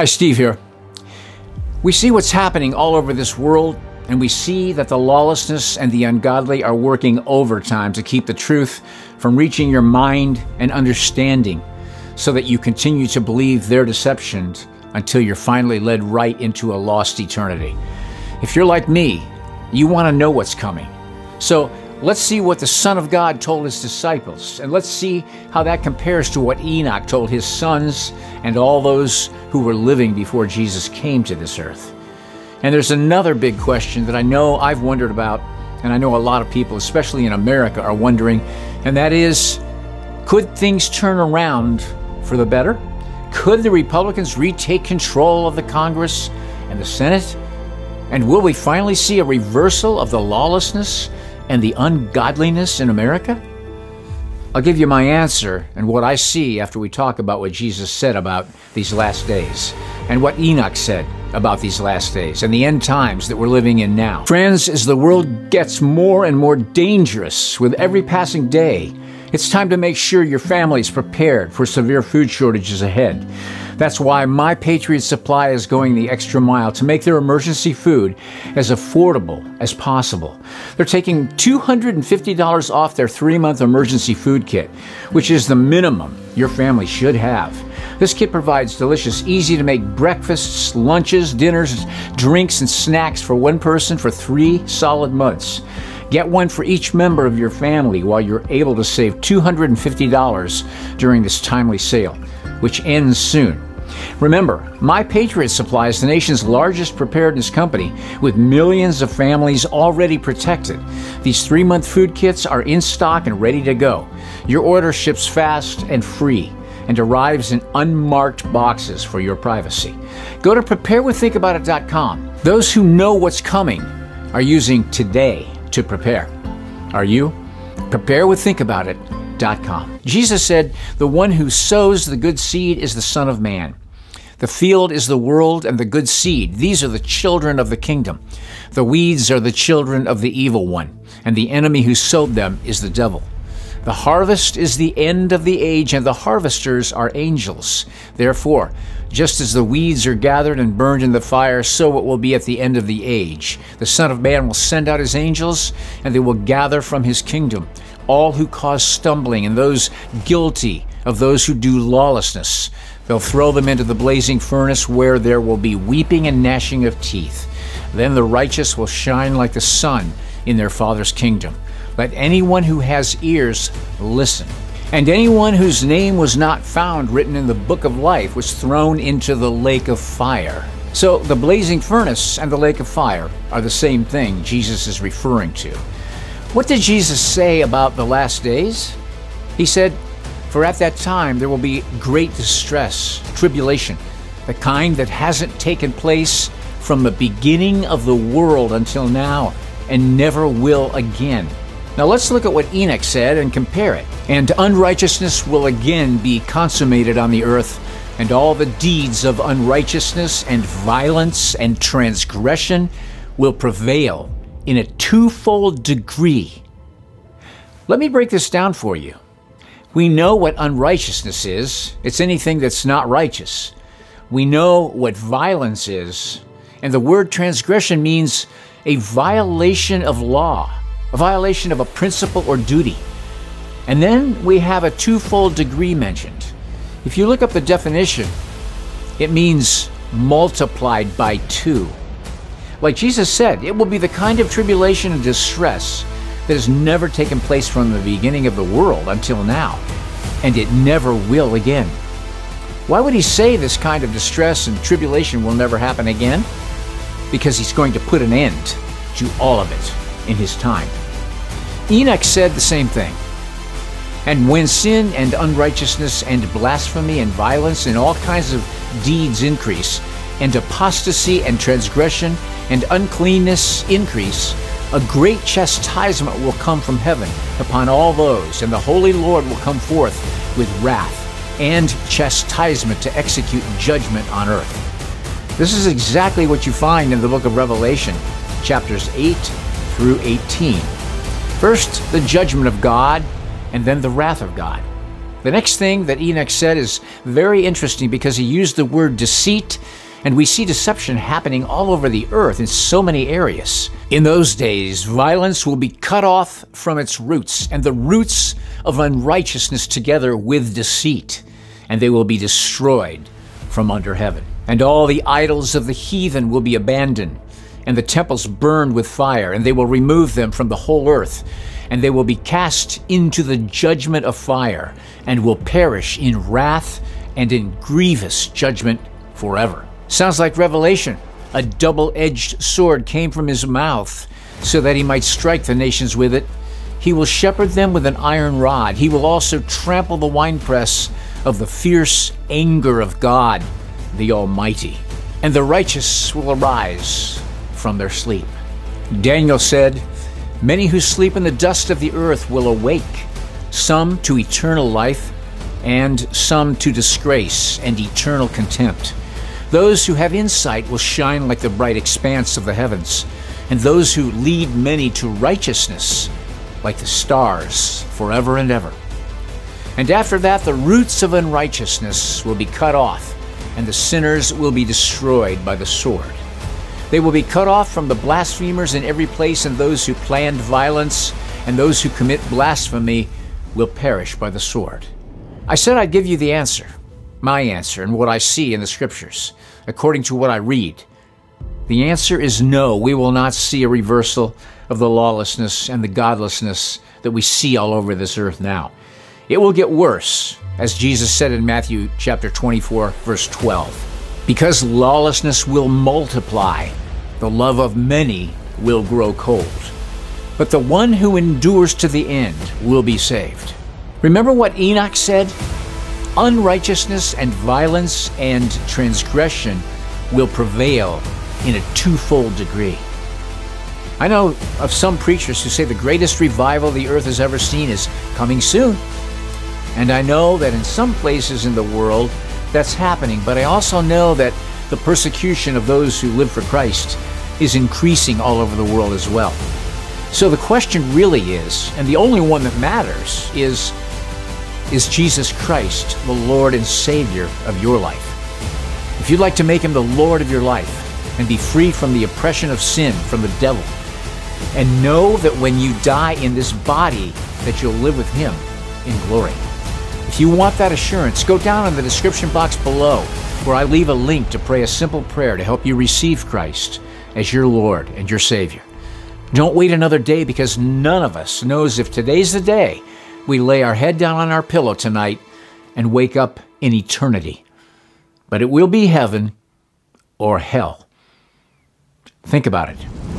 Hi, Steve here. We see what's happening all over this world, and we see that the lawlessness and the ungodly are working overtime to keep the truth from reaching your mind and understanding so that you continue to believe their deceptions until you're finally led right into a lost eternity. If you're like me, you want to know what's coming. So Let's see what the Son of God told his disciples, and let's see how that compares to what Enoch told his sons and all those who were living before Jesus came to this earth. And there's another big question that I know I've wondered about, and I know a lot of people, especially in America, are wondering, and that is could things turn around for the better? Could the Republicans retake control of the Congress and the Senate? And will we finally see a reversal of the lawlessness and the ungodliness in America? I'll give you my answer and what I see after we talk about what Jesus said about these last days and what Enoch said about these last days and the end times that we're living in now. Friends, as the world gets more and more dangerous with every passing day, it's time to make sure your family is prepared for severe food shortages ahead. That's why My Patriot Supply is going the extra mile to make their emergency food as affordable as possible. They're taking $250 off their three month emergency food kit, which is the minimum your family should have. This kit provides delicious, easy to make breakfasts, lunches, dinners, drinks, and snacks for one person for three solid months. Get one for each member of your family while you're able to save $250 during this timely sale, which ends soon. Remember, My Patriot Supply is the nation's largest preparedness company with millions of families already protected. These three month food kits are in stock and ready to go. Your order ships fast and free and arrives in unmarked boxes for your privacy. Go to preparewiththinkaboutit.com. Those who know what's coming are using today to prepare. Are you? Prepare with Preparewiththinkaboutit.com. Jesus said, The one who sows the good seed is the Son of Man. The field is the world and the good seed. These are the children of the kingdom. The weeds are the children of the evil one, and the enemy who sowed them is the devil. The harvest is the end of the age, and the harvesters are angels. Therefore, just as the weeds are gathered and burned in the fire, so it will be at the end of the age. The Son of Man will send out his angels, and they will gather from his kingdom all who cause stumbling and those guilty of those who do lawlessness They'll throw them into the blazing furnace where there will be weeping and gnashing of teeth. Then the righteous will shine like the sun in their Father's kingdom. Let anyone who has ears listen. And anyone whose name was not found written in the book of life was thrown into the lake of fire. So the blazing furnace and the lake of fire are the same thing Jesus is referring to. What did Jesus say about the last days? He said, for at that time there will be great distress, tribulation, the kind that hasn't taken place from the beginning of the world until now, and never will again. Now let's look at what Enoch said and compare it. And unrighteousness will again be consummated on the earth, and all the deeds of unrighteousness and violence and transgression will prevail in a twofold degree. Let me break this down for you. We know what unrighteousness is it's anything that's not righteous. We know what violence is, and the word transgression means a violation of law, a violation of a principle or duty. And then we have a twofold degree mentioned. If you look up the definition, it means multiplied by two. Like Jesus said, it will be the kind of tribulation and distress that has never taken place from the beginning of the world until now, and it never will again. Why would he say this kind of distress and tribulation will never happen again? Because he's going to put an end to all of it in his time. Enoch said the same thing. And when sin and unrighteousness and blasphemy and violence and all kinds of deeds increase, and apostasy and transgression and uncleanness increase, a great chastisement will come from heaven upon all those, and the Holy Lord will come forth with wrath and chastisement to execute judgment on earth. This is exactly what you find in the book of Revelation, chapters 8 through 18. First, the judgment of God, and then the wrath of God. The next thing that Enoch said is very interesting because he used the word deceit, and we see deception happening all over the earth in so many areas. In those days, violence will be cut off from its roots, and the roots of unrighteousness together with deceit, and they will be destroyed from under heaven. And all the idols of the heathen will be abandoned, and the temples burned with fire, and they will remove them from the whole earth and they will be cast into the judgment of fire, and will perish in wrath and in grievous judgment forever. Sounds like Revelation. A double edged sword came from his mouth, so that he might strike the nations with it. He will shepherd them with an iron rod. He will also trample the winepress of the fierce anger of God, the Almighty. And the righteous will arise from their sleep. Daniel said, Many who sleep in the dust of the earth will awake, some to eternal life, and some to disgrace and eternal contempt. Those who have insight will shine like the bright expanse of the heavens, and those who lead many to righteousness like the stars forever and ever. And after that, the roots of unrighteousness will be cut off, and the sinners will be destroyed by the sword. They will be cut off from the blasphemers in every place, and those who planned violence and those who commit blasphemy will perish by the sword. I said I'd give you the answer, my answer, and what I see in the scriptures, according to what I read. The answer is no, we will not see a reversal of the lawlessness and the godlessness that we see all over this earth now. It will get worse, as Jesus said in Matthew chapter 24, verse 12. Because lawlessness will multiply, the love of many will grow cold. But the one who endures to the end will be saved. Remember what Enoch said? Unrighteousness and violence and transgression will prevail in a twofold degree. I know of some preachers who say the greatest revival the earth has ever seen is coming soon. And I know that in some places in the world, that's happening, but I also know that the persecution of those who live for Christ is increasing all over the world as well. So the question really is, and the only one that matters, is Is Jesus Christ the Lord and Savior of your life? If you'd like to make Him the Lord of your life and be free from the oppression of sin, from the devil, and know that when you die in this body, that you'll live with Him in glory. If you want that assurance, go down in the description box below where I leave a link to pray a simple prayer to help you receive Christ as your Lord and your Savior. Don't wait another day because none of us knows if today's the day we lay our head down on our pillow tonight and wake up in eternity. But it will be heaven or hell. Think about it.